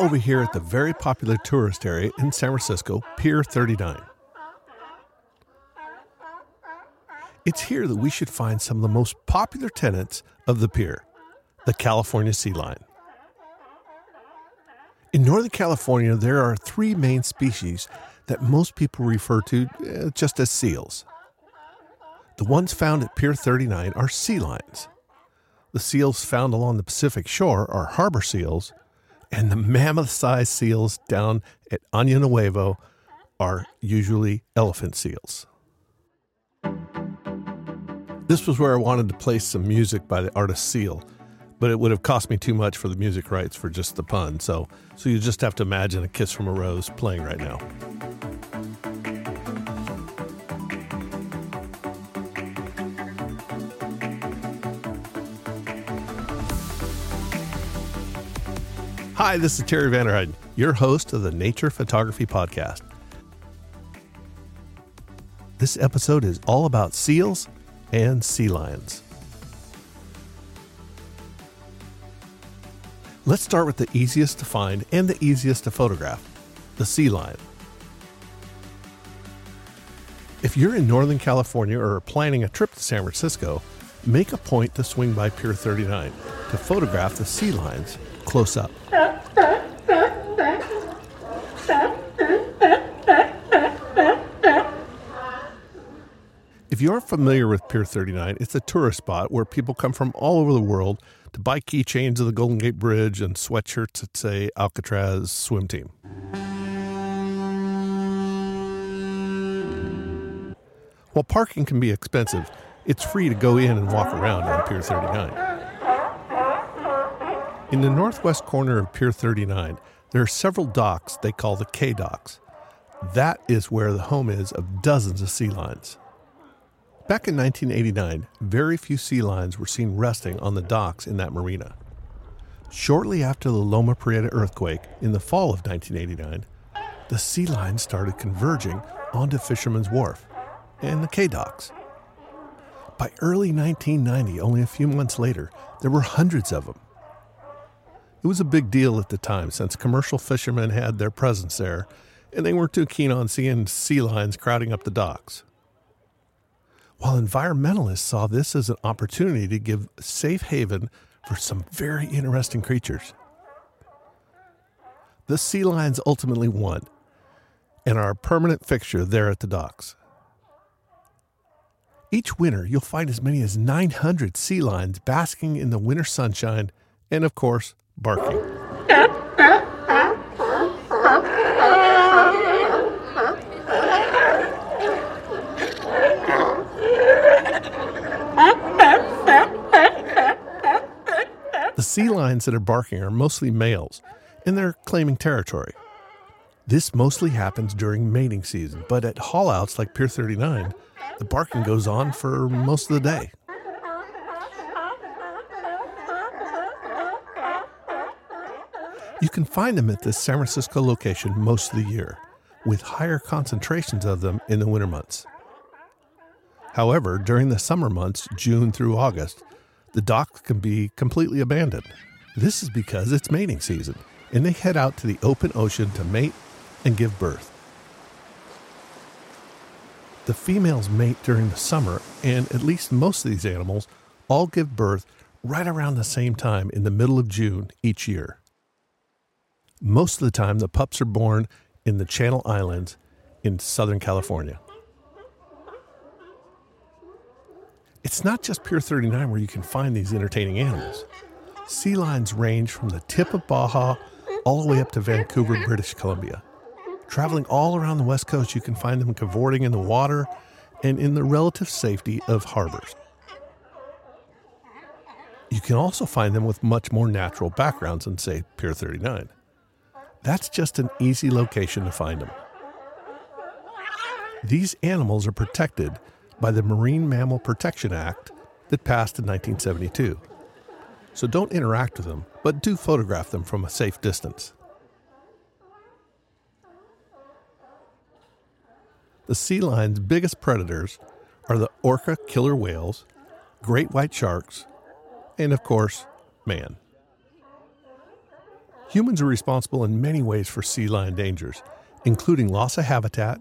over here at the very popular tourist area in San Francisco, Pier 39. It's here that we should find some of the most popular tenants of the pier, the California sea lion. In Northern California, there are three main species that most people refer to uh, just as seals. The ones found at Pier 39 are sea lions. The seals found along the Pacific shore are harbor seals, and the mammoth sized seals down at Año Nuevo are usually elephant seals. This was where I wanted to place some music by the artist Seal, but it would have cost me too much for the music rights for just the pun. So, so you just have to imagine a kiss from a rose playing right now. Hi, this is Terry Vanderheiden, your host of the Nature Photography Podcast. This episode is all about seals and sea lions. Let's start with the easiest to find and the easiest to photograph the sea lion. If you're in Northern California or are planning a trip to San Francisco, make a point to swing by Pier 39 to photograph the sea lions close up. If you aren't familiar with Pier 39, it's a tourist spot where people come from all over the world to buy keychains of the Golden Gate Bridge and sweatshirts that say Alcatraz Swim Team. While parking can be expensive, it's free to go in and walk around on Pier 39. In the northwest corner of Pier 39, there are several docks they call the K docks. That is where the home is of dozens of sea lions. Back in 1989, very few sea lions were seen resting on the docks in that marina. Shortly after the Loma Prieta earthquake in the fall of 1989, the sea lions started converging onto Fisherman's Wharf and the K docks. By early 1990, only a few months later, there were hundreds of them. It was a big deal at the time since commercial fishermen had their presence there and they weren't too keen on seeing sea lions crowding up the docks while environmentalists saw this as an opportunity to give safe haven for some very interesting creatures. The sea lions ultimately won and are a permanent fixture there at the docks. Each winter, you'll find as many as 900 sea lions basking in the winter sunshine and, of course, barking. The sea lions that are barking are mostly males, and they're claiming territory. This mostly happens during mating season, but at haulouts like Pier 39, the barking goes on for most of the day. You can find them at this San Francisco location most of the year, with higher concentrations of them in the winter months. However, during the summer months, June through August, the docks can be completely abandoned. This is because it's mating season, and they head out to the open ocean to mate and give birth. The females mate during the summer, and at least most of these animals all give birth right around the same time in the middle of June each year. Most of the time, the pups are born in the Channel Islands in Southern California. It's not just Pier 39 where you can find these entertaining animals. Sea lions range from the tip of Baja all the way up to Vancouver, British Columbia. Traveling all around the West Coast, you can find them cavorting in the water and in the relative safety of harbors. You can also find them with much more natural backgrounds than, say, Pier 39. That's just an easy location to find them. These animals are protected by the Marine Mammal Protection Act that passed in 1972. So don't interact with them, but do photograph them from a safe distance. The sea lion's biggest predators are the orca killer whales, great white sharks, and of course, man. Humans are responsible in many ways for sea lion dangers, including loss of habitat,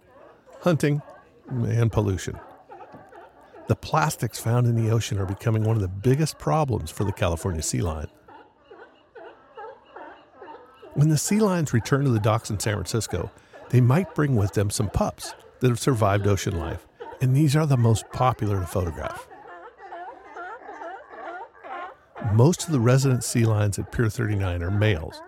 hunting, and pollution. The plastics found in the ocean are becoming one of the biggest problems for the California sea lion. When the sea lions return to the docks in San Francisco, they might bring with them some pups that have survived ocean life, and these are the most popular to photograph. Most of the resident sea lions at Pier 39 are males,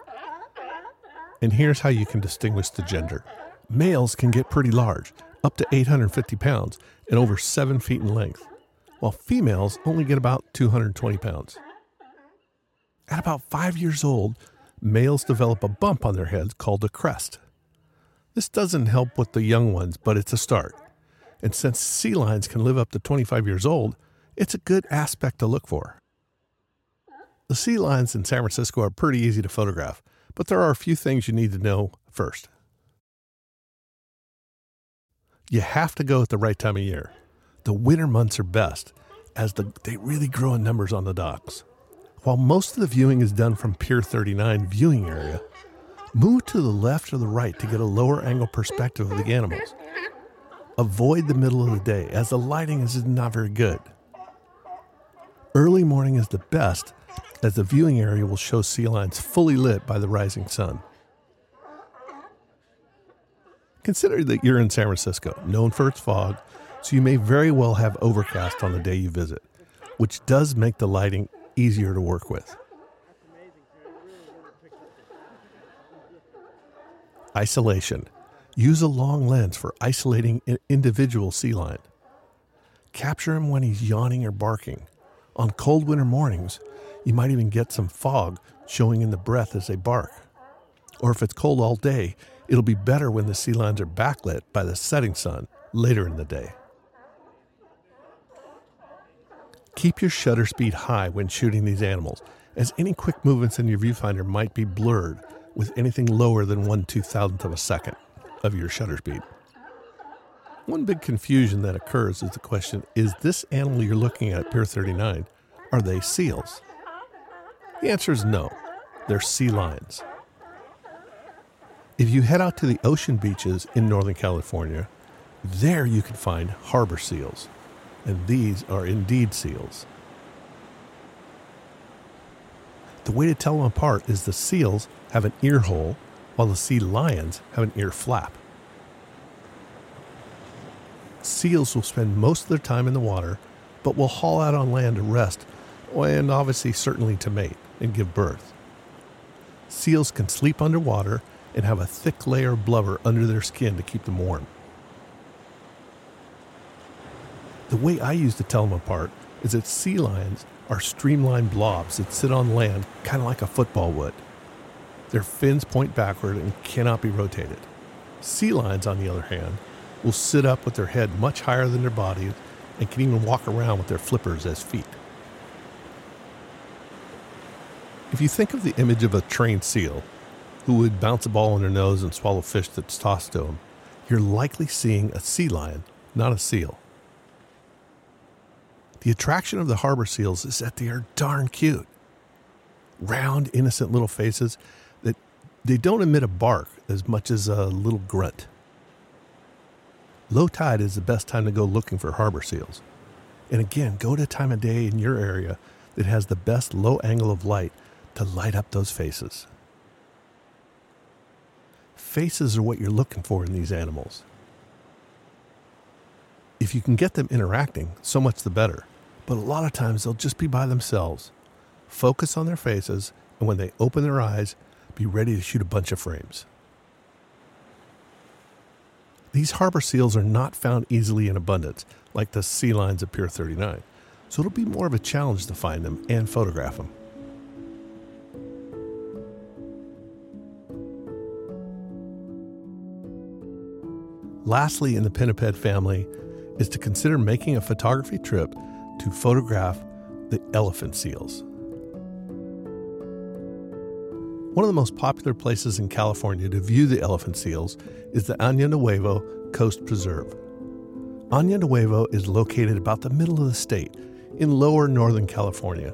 and here's how you can distinguish the gender. Males can get pretty large, up to 850 pounds and over 7 feet in length, while females only get about 220 pounds. At about 5 years old, males develop a bump on their heads called a crest. This doesn't help with the young ones, but it's a start. And since sea lions can live up to 25 years old, it's a good aspect to look for. The sea lions in San Francisco are pretty easy to photograph, but there are a few things you need to know first. You have to go at the right time of year. The winter months are best, as the, they really grow in numbers on the docks. While most of the viewing is done from Pier 39 viewing area, move to the left or the right to get a lower angle perspective of the animals. Avoid the middle of the day, as the lighting is not very good. Early morning is the best as the viewing area will show sea lions fully lit by the rising sun. Consider that you're in San Francisco, known for its fog, so you may very well have overcast on the day you visit, which does make the lighting easier to work with. Isolation. Use a long lens for isolating an individual sea lion. Capture him when he's yawning or barking. On cold winter mornings, you might even get some fog showing in the breath as they bark. Or if it's cold all day, it'll be better when the sea lions are backlit by the setting sun later in the day. Keep your shutter speed high when shooting these animals, as any quick movements in your viewfinder might be blurred with anything lower than one two thousandth of a second of your shutter speed. One big confusion that occurs is the question is this animal you're looking at, Pier 39, are they seals? The answer is no. They're sea lions. If you head out to the ocean beaches in Northern California, there you can find harbor seals, and these are indeed seals. The way to tell them apart is the seals have an ear hole, while the sea lions have an ear flap. Seals will spend most of their time in the water, but will haul out on land to rest and obviously certainly to mate and give birth. Seals can sleep underwater and have a thick layer of blubber under their skin to keep them warm. The way I use to tell them apart is that sea lions are streamlined blobs that sit on land kind of like a football would. Their fins point backward and cannot be rotated. Sea lions, on the other hand, will sit up with their head much higher than their bodies and can even walk around with their flippers as feet. If you think of the image of a trained seal who would bounce a ball on their nose and swallow fish that's tossed to him, you're likely seeing a sea lion, not a seal. The attraction of the harbor seals is that they are darn cute. Round, innocent little faces that they don't emit a bark as much as a little grunt. Low tide is the best time to go looking for harbor seals. And again, go to a time of day in your area that has the best low angle of light to light up those faces. Faces are what you're looking for in these animals. If you can get them interacting, so much the better. But a lot of times they'll just be by themselves. Focus on their faces, and when they open their eyes, be ready to shoot a bunch of frames. These harbor seals are not found easily in abundance, like the sea lions of Pier 39, so it'll be more of a challenge to find them and photograph them. Lastly, in the pinniped family, is to consider making a photography trip to photograph the elephant seals. One of the most popular places in California to view the elephant seals is the Año Nuevo Coast Preserve. Año Nuevo is located about the middle of the state in lower northern California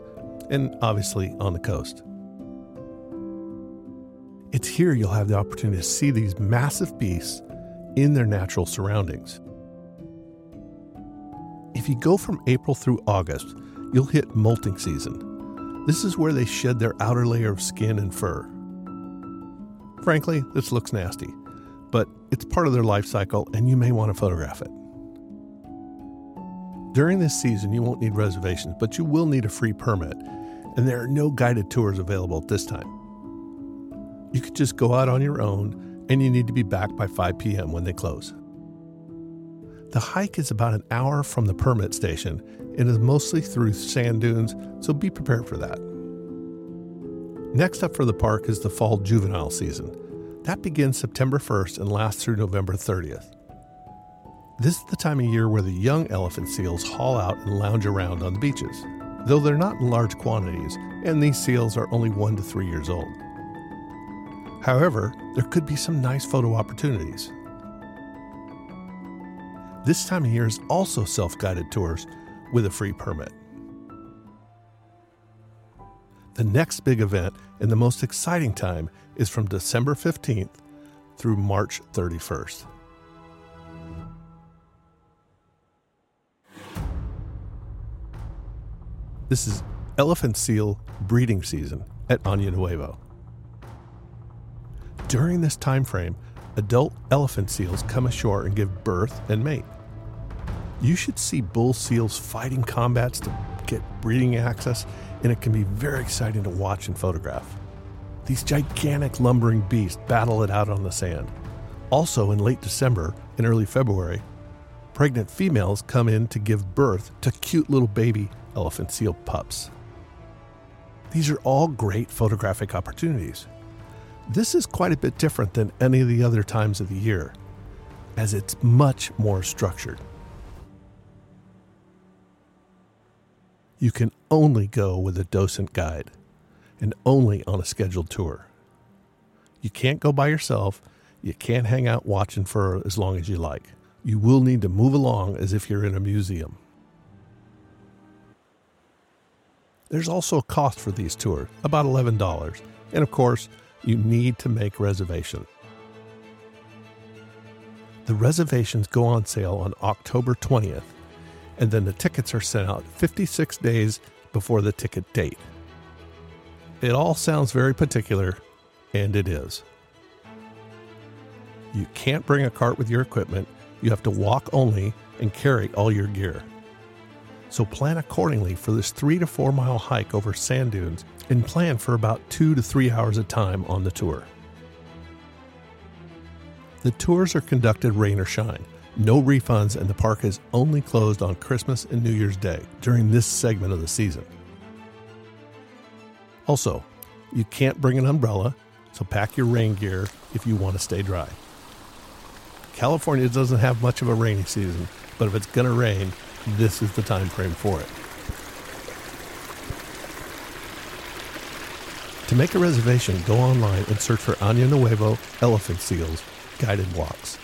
and obviously on the coast. It's here you'll have the opportunity to see these massive beasts in their natural surroundings. If you go from April through August, you'll hit molting season. This is where they shed their outer layer of skin and fur. Frankly, this looks nasty, but it's part of their life cycle and you may want to photograph it. During this season, you won't need reservations, but you will need a free permit, and there are no guided tours available at this time. You could just go out on your own, and you need to be back by 5 p.m. when they close. The hike is about an hour from the permit station and is mostly through sand dunes, so be prepared for that. Next up for the park is the fall juvenile season. That begins September 1st and lasts through November 30th. This is the time of year where the young elephant seals haul out and lounge around on the beaches, though they're not in large quantities, and these seals are only one to three years old. However, there could be some nice photo opportunities. This time of year is also self guided tours with a free permit. The next big event and the most exciting time is from December 15th through March 31st. This is elephant seal breeding season at Año Nuevo. During this time frame, adult elephant seals come ashore and give birth and mate. You should see bull seals fighting combats to get breeding access, and it can be very exciting to watch and photograph. These gigantic lumbering beasts battle it out on the sand. Also, in late December and early February, pregnant females come in to give birth to cute little baby elephant seal pups. These are all great photographic opportunities. This is quite a bit different than any of the other times of the year, as it's much more structured. You can only go with a docent guide and only on a scheduled tour. You can't go by yourself. You can't hang out watching for as long as you like. You will need to move along as if you're in a museum. There's also a cost for these tours, about $11. And of course, you need to make reservation. The reservations go on sale on October 20th, and then the tickets are sent out 56 days before the ticket date. It all sounds very particular, and it is. You can't bring a cart with your equipment, you have to walk only and carry all your gear. So plan accordingly for this three to four mile hike over sand dunes and plan for about two to three hours of time on the tour. The tours are conducted rain or shine. No refunds, and the park is only closed on Christmas and New Year's Day during this segment of the season. Also, you can't bring an umbrella, so pack your rain gear if you want to stay dry. California doesn't have much of a rainy season, but if it's going to rain, this is the time frame for it. To make a reservation, go online and search for Año Nuevo elephant seals guided walks.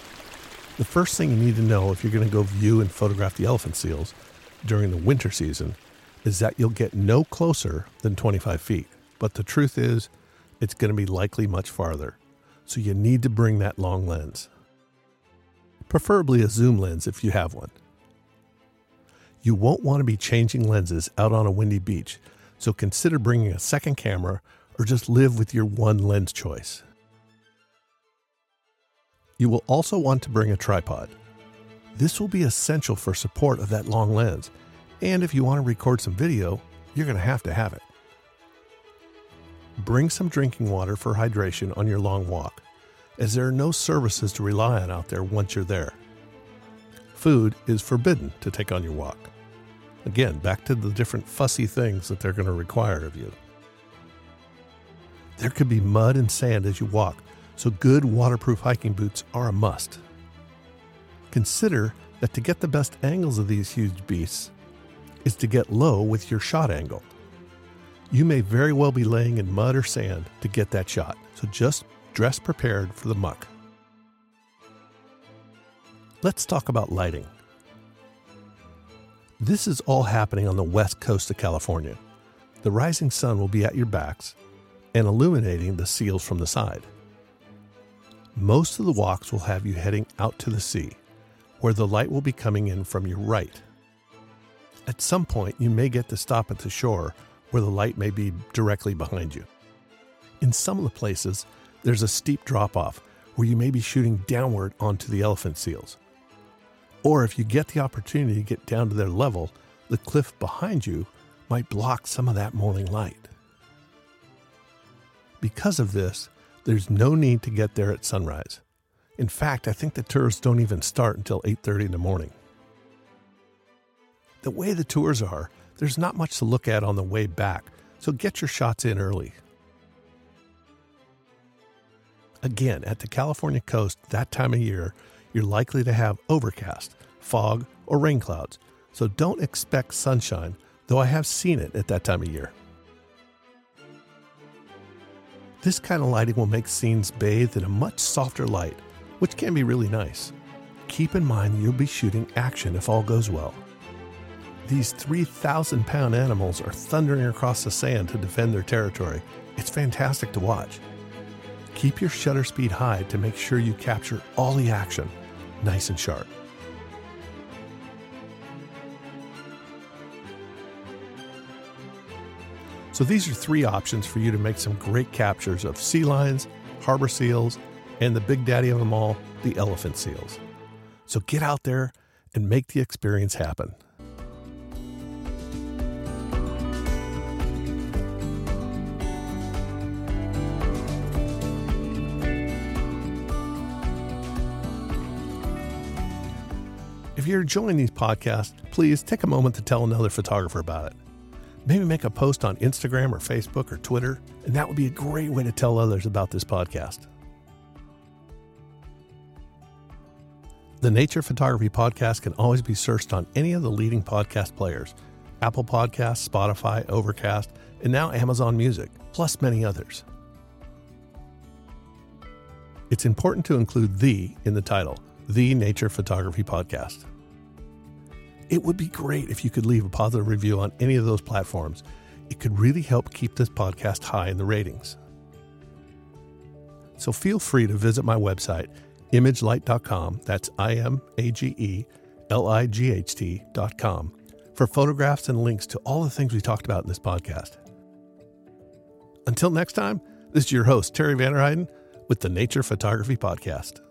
The first thing you need to know if you're going to go view and photograph the elephant seals during the winter season is that you'll get no closer than 25 feet. But the truth is, it's going to be likely much farther. So you need to bring that long lens. Preferably a zoom lens if you have one. You won't want to be changing lenses out on a windy beach, so consider bringing a second camera or just live with your one lens choice. You will also want to bring a tripod. This will be essential for support of that long lens, and if you want to record some video, you're going to have to have it. Bring some drinking water for hydration on your long walk, as there are no services to rely on out there once you're there. Food is forbidden to take on your walk. Again, back to the different fussy things that they're going to require of you. There could be mud and sand as you walk, so good waterproof hiking boots are a must. Consider that to get the best angles of these huge beasts is to get low with your shot angle. You may very well be laying in mud or sand to get that shot, so just dress prepared for the muck. Let's talk about lighting. This is all happening on the west coast of California. The rising sun will be at your backs and illuminating the seals from the side. Most of the walks will have you heading out to the sea, where the light will be coming in from your right. At some point, you may get to stop at the shore where the light may be directly behind you. In some of the places, there's a steep drop off where you may be shooting downward onto the elephant seals. Or if you get the opportunity to get down to their level, the cliff behind you might block some of that morning light. Because of this, there's no need to get there at sunrise. In fact, I think the tours don't even start until 8:30 in the morning. The way the tours are, there's not much to look at on the way back, so get your shots in early. Again, at the California coast that time of year, you're likely to have overcast, fog, or rain clouds, so don't expect sunshine, though I have seen it at that time of year. This kind of lighting will make scenes bathed in a much softer light, which can be really nice. Keep in mind you'll be shooting action if all goes well. These 3,000 pound animals are thundering across the sand to defend their territory. It's fantastic to watch. Keep your shutter speed high to make sure you capture all the action, nice and sharp. So these are three options for you to make some great captures of sea lions, harbor seals, and the big daddy of them all, the elephant seals. So get out there and make the experience happen. If you're enjoying these podcasts, please take a moment to tell another photographer about it. Maybe make a post on Instagram or Facebook or Twitter, and that would be a great way to tell others about this podcast. The Nature Photography Podcast can always be searched on any of the leading podcast players Apple Podcasts, Spotify, Overcast, and now Amazon Music, plus many others. It's important to include the in the title, The Nature Photography Podcast. It would be great if you could leave a positive review on any of those platforms. It could really help keep this podcast high in the ratings. So feel free to visit my website, imagelight.com. That's I M A G E L I G H T.com for photographs and links to all the things we talked about in this podcast. Until next time, this is your host, Terry Van Vanderheiden, with the Nature Photography Podcast.